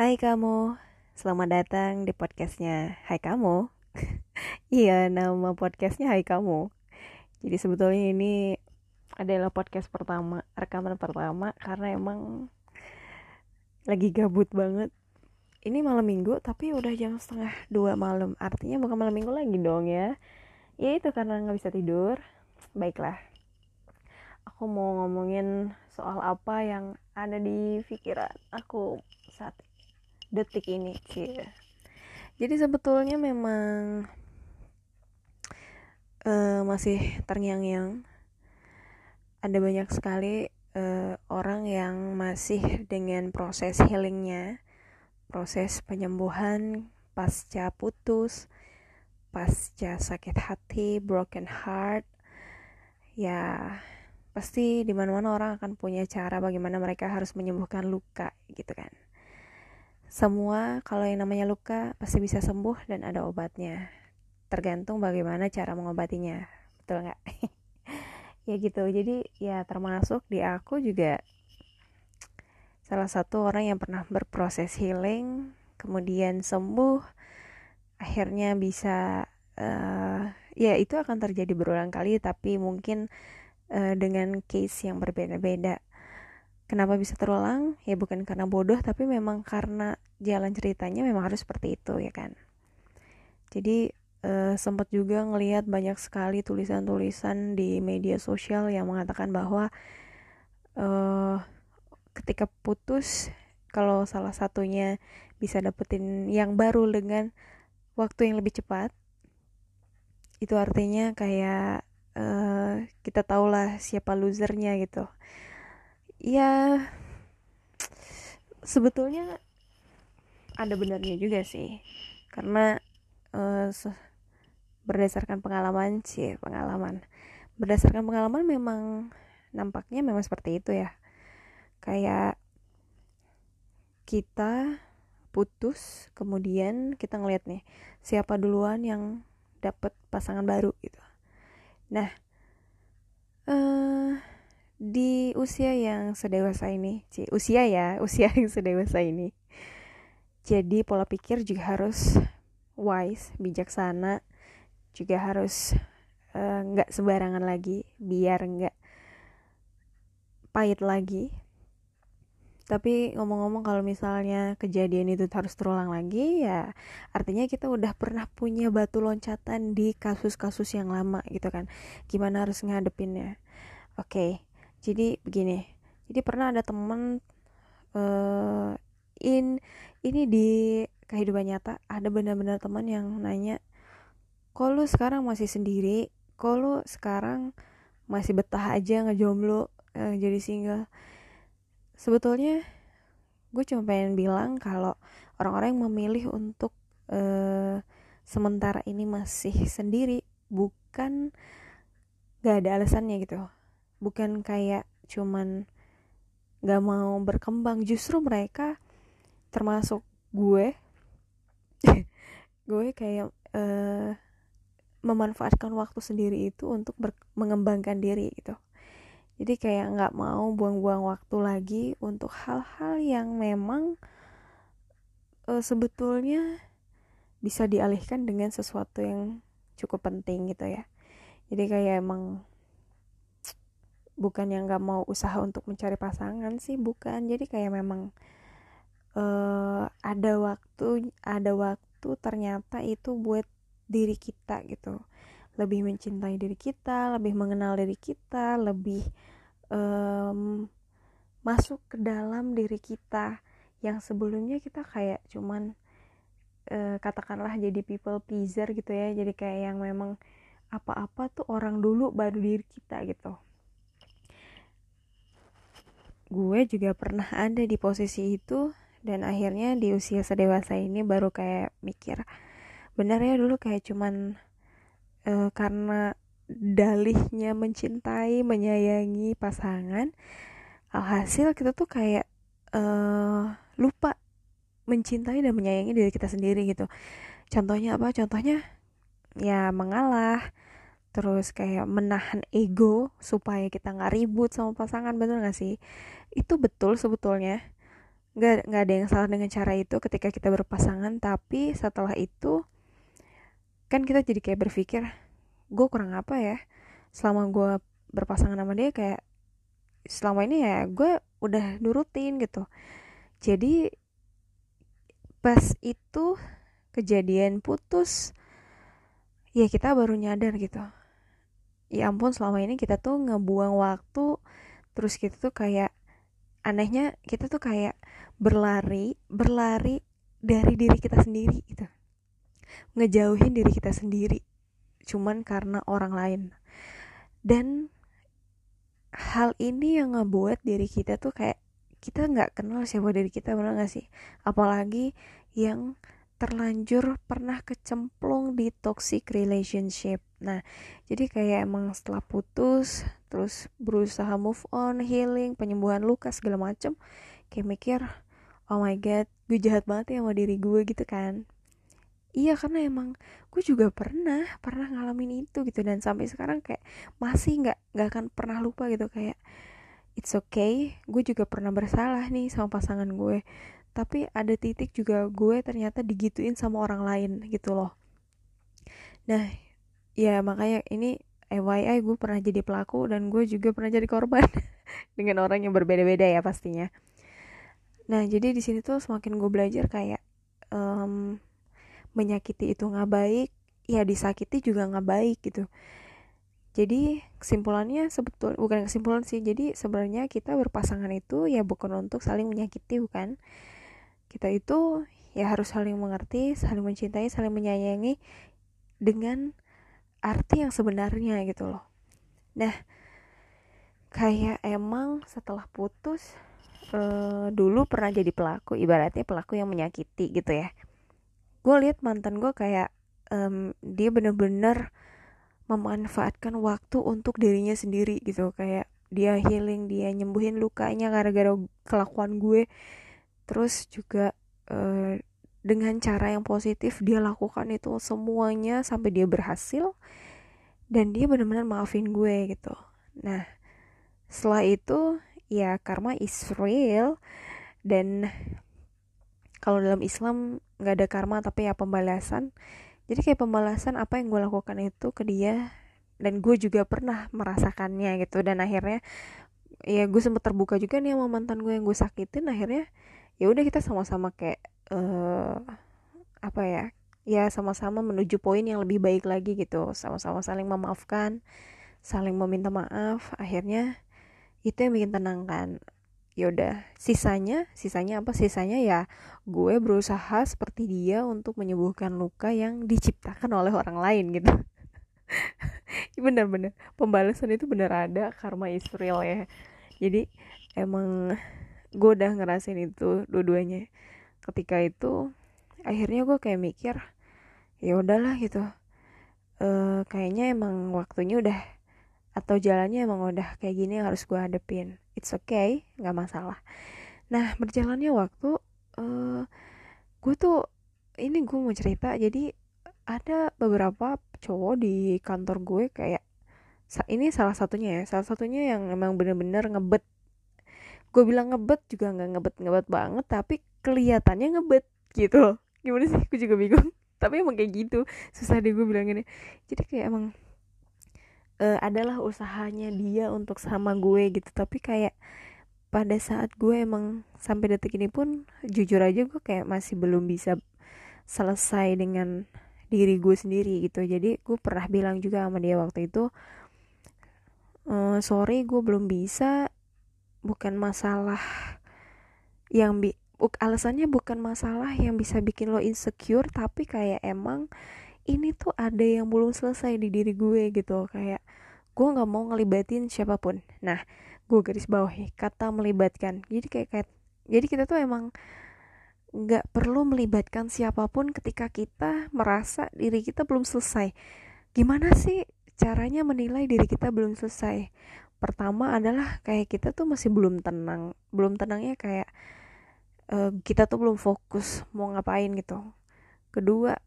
Hai kamu, selamat datang di podcastnya Hai kamu. Iya, nama podcastnya Hai kamu. Jadi sebetulnya ini adalah podcast pertama, rekaman pertama Karena emang lagi gabut banget. Ini malam minggu tapi udah jam setengah dua malam. Artinya bukan malam minggu lagi dong ya. Ya itu karena nggak bisa tidur. Baiklah. Aku mau ngomongin soal apa yang ada di pikiran aku saat detik ini cie jadi sebetulnya memang uh, masih terngiang-ngiang. Ada banyak sekali uh, orang yang masih dengan proses healingnya proses penyembuhan pasca putus pasca sakit hati broken heart. Ya pasti di mana-mana orang akan punya cara bagaimana mereka harus menyembuhkan luka gitu kan semua kalau yang namanya luka pasti bisa sembuh dan ada obatnya. Tergantung bagaimana cara mengobatinya. Betul nggak? ya gitu. Jadi ya termasuk di aku juga salah satu orang yang pernah berproses healing, kemudian sembuh, akhirnya bisa uh, ya itu akan terjadi berulang kali tapi mungkin uh, dengan case yang berbeda-beda Kenapa bisa terulang? Ya bukan karena bodoh, tapi memang karena jalan ceritanya memang harus seperti itu ya kan. Jadi uh, sempat juga ngelihat banyak sekali tulisan-tulisan di media sosial yang mengatakan bahwa uh, ketika putus kalau salah satunya bisa dapetin yang baru dengan waktu yang lebih cepat itu artinya kayak uh, kita tahulah siapa losernya gitu ya sebetulnya ada benarnya juga sih. Karena uh, berdasarkan pengalaman sih pengalaman. Berdasarkan pengalaman memang nampaknya memang seperti itu ya. Kayak kita putus kemudian kita ngeliat nih siapa duluan yang dapat pasangan baru gitu. Nah uh, di usia yang sedewasa ini, Ci, usia ya, usia yang sedewasa ini. Jadi pola pikir juga harus wise, bijaksana, juga harus eh, nggak uh, sembarangan lagi, biar nggak pahit lagi. Tapi ngomong-ngomong kalau misalnya kejadian itu harus terulang lagi ya artinya kita udah pernah punya batu loncatan di kasus-kasus yang lama gitu kan. Gimana harus ngadepinnya. Oke. Okay jadi begini jadi pernah ada temen uh, in ini di kehidupan nyata ada benar-benar teman yang nanya kok lu sekarang masih sendiri? Kok lu sekarang masih betah aja ngejomblo uh, jadi single? Sebetulnya gue cuma pengen bilang kalau orang-orang yang memilih untuk uh, sementara ini masih sendiri bukan gak ada alasannya gitu bukan kayak cuman gak mau berkembang. Justru mereka termasuk gue gue kayak uh, memanfaatkan waktu sendiri itu untuk mengembangkan diri gitu. Jadi kayak nggak mau buang-buang waktu lagi untuk hal-hal yang memang uh, sebetulnya bisa dialihkan dengan sesuatu yang cukup penting gitu ya. Jadi kayak emang bukan yang nggak mau usaha untuk mencari pasangan sih bukan. Jadi kayak memang uh, ada waktu ada waktu ternyata itu buat diri kita gitu. Lebih mencintai diri kita lebih mengenal diri kita lebih um, masuk ke dalam diri kita. Yang sebelumnya kita kayak cuman uh, katakanlah jadi people pleaser gitu ya. Jadi kayak yang memang apa-apa tuh orang dulu baru diri kita gitu gue juga pernah ada di posisi itu dan akhirnya di usia sedewasa ini baru kayak mikir benar ya dulu kayak cuman uh, karena dalihnya mencintai menyayangi pasangan alhasil kita tuh kayak uh, lupa mencintai dan menyayangi diri kita sendiri gitu. Contohnya apa? Contohnya ya mengalah terus kayak menahan ego supaya kita nggak ribut sama pasangan bener gak sih itu betul sebetulnya. Nggak nggak ada yang salah dengan cara itu ketika kita berpasangan tapi setelah itu kan kita jadi kayak berpikir gue kurang apa ya? Selama gue berpasangan sama dia kayak selama ini ya gue udah nurutin gitu. Jadi pas itu kejadian putus ya kita baru nyadar gitu. Ya ampun selama ini kita tuh ngebuang waktu terus kita tuh kayak anehnya kita tuh kayak berlari berlari dari diri kita sendiri gitu. Ngejauhin diri kita sendiri cuman karena orang lain. Dan hal ini yang ngebuat diri kita tuh kayak kita nggak kenal siapa diri kita benar gak sih? Apalagi yang terlanjur pernah kecemplung di toxic relationship. Nah, jadi kayak emang setelah putus, terus berusaha move on, healing, penyembuhan luka segala macem, kayak mikir, oh my god, gue jahat banget ya sama diri gue gitu kan. Iya karena emang gue juga pernah pernah ngalamin itu gitu. Dan sampai sekarang kayak masih nggak nggak akan pernah lupa gitu. Kayak it's okay gue juga pernah bersalah nih sama pasangan gue. Tapi ada titik juga gue ternyata digituin sama orang lain gitu loh. Nah ya makanya ini FYI gue pernah jadi pelaku dan gue juga pernah jadi korban dengan orang yang berbeda-beda ya pastinya. Nah jadi di sini tuh semakin gue belajar kayak um, menyakiti itu nggak baik ya disakiti juga nggak baik gitu. Jadi kesimpulannya sebetul bukan kesimpulan sih jadi sebenarnya kita berpasangan itu ya bukan untuk saling menyakiti bukan. Kita itu ya harus saling mengerti, saling mencintai, saling menyayangi dengan arti yang sebenarnya gitu loh. Nah, kayak emang setelah putus uh, dulu pernah jadi pelaku, ibaratnya pelaku yang menyakiti gitu ya. Gue lihat mantan gue kayak um, dia bener-bener memanfaatkan waktu untuk dirinya sendiri gitu kayak dia healing dia nyembuhin lukanya gara-gara kelakuan gue terus juga uh, dengan cara yang positif dia lakukan itu semuanya sampai dia berhasil dan dia benar-benar maafin gue gitu. Nah setelah itu ya karma is real dan kalau dalam Islam nggak ada karma tapi ya pembalasan. Jadi kayak pembalasan apa yang gue lakukan itu ke dia dan gue juga pernah merasakannya gitu. Dan akhirnya ya gue sempet terbuka juga nih sama mantan gue yang gue sakitin. Akhirnya ya udah kita sama-sama kayak uh, apa ya ya sama-sama menuju poin yang lebih baik lagi gitu. Sama-sama saling memaafkan saling meminta maaf. Akhirnya itu yang bikin tenang kan. Yaudah sisanya sisanya apa? Sisanya ya gue berusaha seperti dia untuk menyembuhkan luka yang diciptakan oleh orang lain gitu. Bener-bener pembalasan itu bener ada karma Israel ya. Jadi emang gue udah ngerasain itu dua-duanya ketika itu akhirnya gue kayak mikir ya udahlah gitu. E, kayaknya emang waktunya udah atau jalannya emang udah kayak gini yang harus gue hadepin. It's okay nggak masalah. Nah berjalannya waktu uh, gue tuh ini gue mau cerita jadi ada beberapa cowok di kantor gue kayak ini salah satunya ya salah satunya yang emang bener-bener ngebet. Gue bilang ngebet juga nggak ngebet ngebet banget tapi kelihatannya ngebet gitu. Gimana sih? Gue juga bingung. Tapi emang kayak gitu. Susah deh gue bilang ini jadi kayak emang uh, adalah usahanya dia untuk sama gue gitu. Tapi kayak pada saat gue emang sampai detik ini pun jujur aja gue kayak masih belum bisa selesai dengan diri gue sendiri gitu. Jadi gue pernah bilang juga sama dia waktu itu uh, sorry gue belum bisa. Bukan masalah yang bi alasannya bukan masalah yang bisa bikin lo insecure tapi kayak emang ini tuh ada yang belum selesai di diri gue gitu. Kayak gue nggak mau ngelibatin siapa pun. Nah gue garis bawahi kata melibatkan. Jadi kayak, kayak jadi kita tuh emang nggak perlu melibatkan siapa pun ketika kita merasa diri kita belum selesai. Gimana sih caranya menilai diri kita belum selesai? Pertama adalah kayak kita tuh masih belum tenang belum tenangnya kayak uh, kita tuh belum fokus mau ngapain gitu. Kedua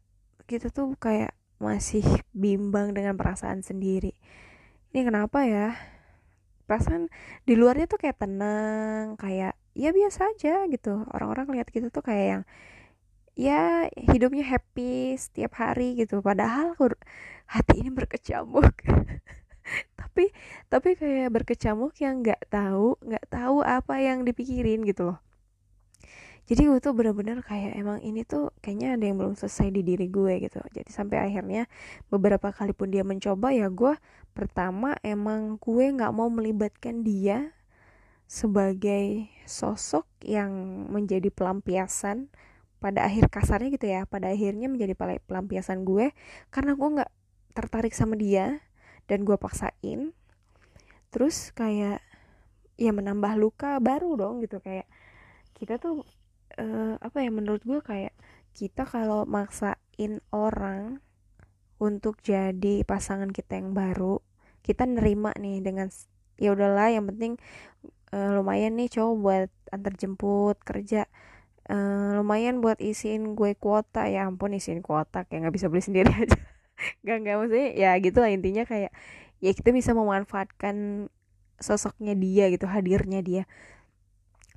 kita tuh kayak masih bimbang dengan perasaan sendiri. Ini kenapa ya? Perasaan di luarnya tuh kayak tenang kayak ya biasa aja gitu. Orang-orang lihat gitu tuh kayak yang ya hidupnya happy setiap hari gitu. Padahal hati ini berkecamuk. Tapi tapi kayak berkecamuk yang nggak tahu nggak tahu apa yang dipikirin gitu loh jadi gue tuh bener-bener kayak emang ini tuh kayaknya ada yang belum selesai di diri gue gitu. Jadi sampai akhirnya beberapa kali pun dia mencoba ya gue pertama emang gue nggak mau melibatkan dia sebagai sosok yang menjadi pelampiasan pada akhir kasarnya gitu ya. Pada akhirnya menjadi pelampiasan gue karena gue nggak tertarik sama dia dan gue paksain. Terus kayak ya menambah luka baru dong gitu. Kayak kita tuh uh, apa ya menurut gue kayak kita kalau maksain orang untuk jadi pasangan kita yang baru kita nerima nih dengan ya udahlah yang penting uh, lumayan nih cowok buat antar jemput kerja. Uh, lumayan buat isiin gue kuota ya ampun isiin kuota kayak nggak bisa beli sendiri aja. Gak nggak maksudnya ya gitu lah intinya kayak ya kita bisa memanfaatkan sosoknya dia gitu hadirnya dia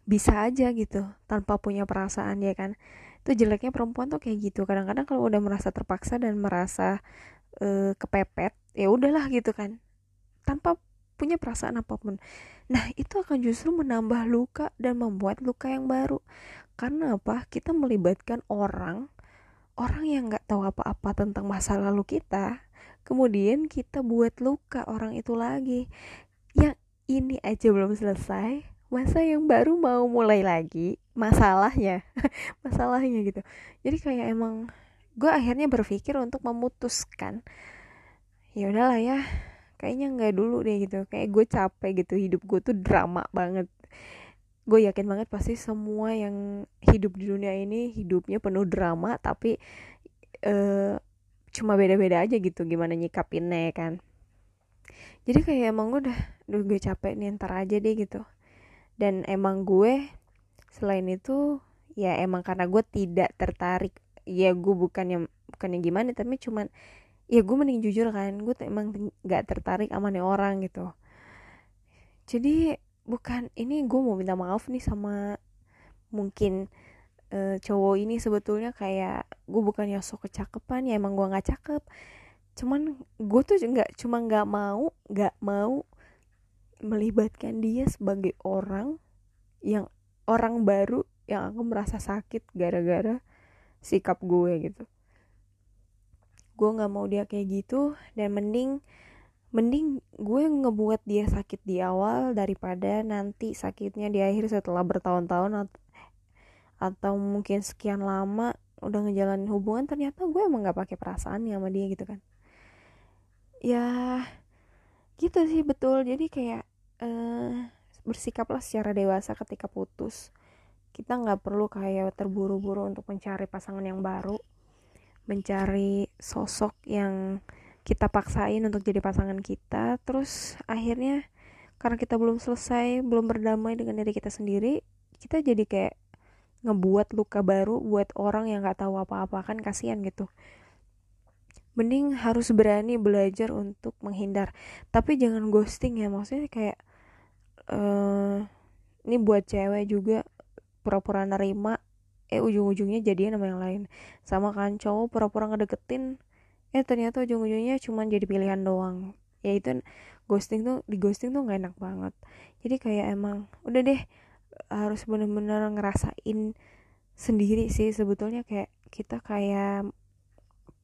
bisa aja gitu tanpa punya perasaan ya kan? Itu jeleknya perempuan tuh kayak gitu. Kadang-kadang kalau udah merasa terpaksa dan merasa uh, kepepet ya udahlah gitu kan. Tanpa punya perasaan apa pun. Nah itu akan justru menambah luka dan membuat luka yang baru. Karena apa? Kita melibatkan orang orang yang nggak tahu apa-apa tentang masa lalu kita kemudian kita buat luka orang itu lagi. Yang ini aja belum selesai masa yang baru mau mulai lagi? Masalahnya. Masalahnya gitu. Jadi kayak emang gue akhirnya berpikir untuk memutuskan ya udahlah ya kayaknya nggak dulu deh gitu. Kayak gue capek gitu hidup gue tuh drama banget. Gue yakin banget pasti semua yang hidup di dunia ini hidupnya penuh drama tapi uh, cuma beda-beda aja gitu gimana nyikapinnya ya kan. Jadi kayak emang udah udah gue capek nih ntar aja deh gitu dan emang gue selain itu ya emang karena gue tidak tertarik. Ya gue bukan yang bukan yang gimana tapi cuman ya gue mending jujur kan gue emang nggak tertarik sama nih orang gitu. Jadi bukan ini gue mau minta maaf nih sama mungkin uh, cowok ini sebetulnya kayak gue bukan yang sok kecakepan ya emang gue nggak cakep. Cuman gue tuh nggak cuma nggak mau nggak mau melibatkan dia sebagai orang yang orang baru yang aku merasa sakit gara-gara sikap gue gitu. Gue nggak mau dia kayak gitu dan mending mending gue ngebuat dia sakit di awal daripada nanti sakitnya di akhir setelah bertahun-tahun atau mungkin sekian lama udah ngejalanin hubungan ternyata gue emang nggak pakai perasaan sama dia gitu kan. Ya gitu sih betul. Jadi kayak uh, bersikaplah secara dewasa ketika putus. Kita nggak perlu kayak terburu-buru untuk mencari pasangan yang baru mencari sosok yang kita paksain untuk jadi pasangan kita. Terus akhirnya karena kita belum selesai belum berdamai dengan diri kita sendiri kita jadi kayak ngebuat luka baru buat orang yang nggak tahu apa-apa. Kan kasihan gitu mending harus berani belajar untuk menghindar. Tapi jangan ghosting ya maksudnya kayak uh, ini buat cewek juga pura-pura nerima eh ujung-ujungnya jadian sama yang lain. Sama kan cowok pura-pura ngedeketin eh ternyata ujung-ujungnya cuma jadi pilihan doang. Ya itu ghosting tuh di ghosting tuh gak enak banget. Jadi kayak emang udah deh harus bener-bener ngerasain sendiri sih sebetulnya. Kayak kita kayak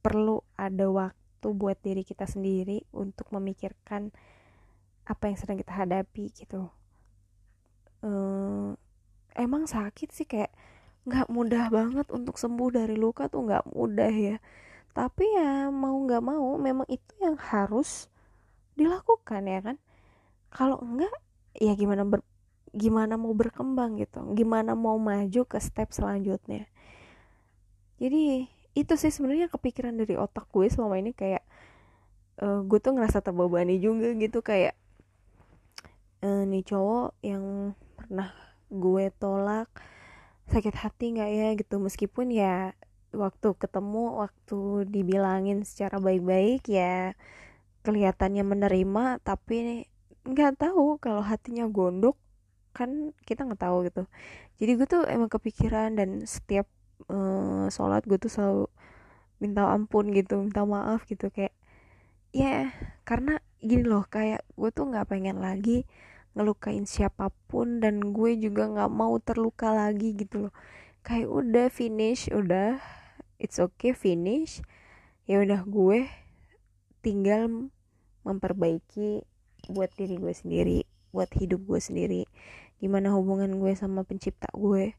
perlu ada waktu buat diri kita sendiri untuk memikirkan apa yang sedang kita hadapi gitu. Uh, emang sakit sih kayak nggak mudah banget untuk sembuh dari luka tuh nggak mudah ya. Tapi ya mau nggak mau memang itu yang harus dilakukan ya kan? Kalau enggak ya gimana ber, gimana mau berkembang gitu. Gimana mau maju ke step selanjutnya. Jadi itu sih sebenarnya kepikiran dari otak gue selama ini kayak uh, gue tuh ngerasa terbebani juga gitu kayak uh, nih cowok yang pernah gue tolak sakit hati nggak ya? Gitu. Meskipun ya waktu ketemu waktu dibilangin secara baik-baik ya kelihatannya menerima tapi nggak tahu kalau hatinya gondok kan kita nggak tahu gitu. Jadi gue tuh emang kepikiran dan setiap uh, sholat gue tuh selalu minta ampun gitu minta maaf gitu kayak ya yeah, karena gini loh kayak gue tuh nggak pengen lagi ngelukain siapa pun dan gue juga nggak mau terluka lagi gitu loh. Kayak udah finish udah it's okay finish. Ya udah gue tinggal memperbaiki buat diri gue sendiri buat hidup gue sendiri. Gimana hubungan gue sama pencipta gue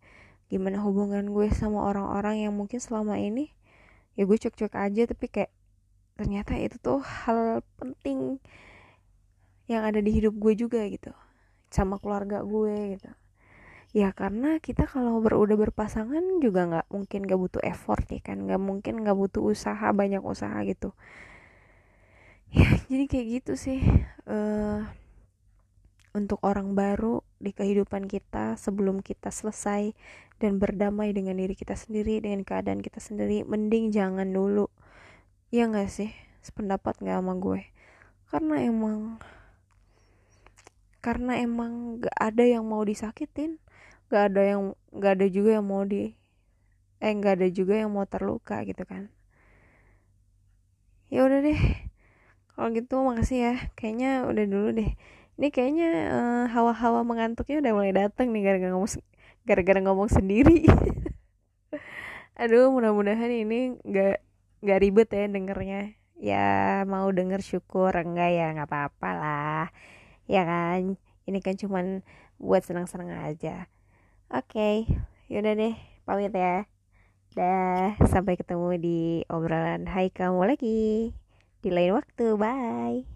gimana hubungan gue sama orang-orang yang mungkin selama ini ya gue cek-cek aja tapi kayak ternyata itu tuh hal penting yang ada di hidup gue juga gitu sama keluarga gue gitu. Ya karena kita kalau ber udah berpasangan juga nggak mungkin gak butuh effort ya kan nggak mungkin nggak butuh usaha banyak usaha gitu. Ya jadi kayak gitu sih uh, untuk orang baru di kehidupan kita sebelum kita selesai dan berdamai dengan diri kita sendiri dengan keadaan kita sendiri mending jangan dulu. Ya nggak sih? Sependapat nggak sama gue? Karena emang karena emang gak ada yang mau disakitin gak ada yang gak ada juga yang mau di eh gak ada juga yang mau terluka gitu kan. Ya udah deh. Kalau gitu makasih ya. Kayaknya udah dulu deh. Ini kayaknya uh, hawa-hawa mengantuknya udah mulai datang nih gara-gara ngomong gara-gara ngomong sendiri. Aduh mudah-mudahan ini nggak nggak ribet ya dengernya. Ya mau denger syukur enggak ya nggak apa-apa lah. Ya kan? Ini kan cuman buat senang-senang aja. Oke okay, yaudah deh pamit ya. Dah sampai ketemu di obrolan hai kamu lagi. Di lain waktu bye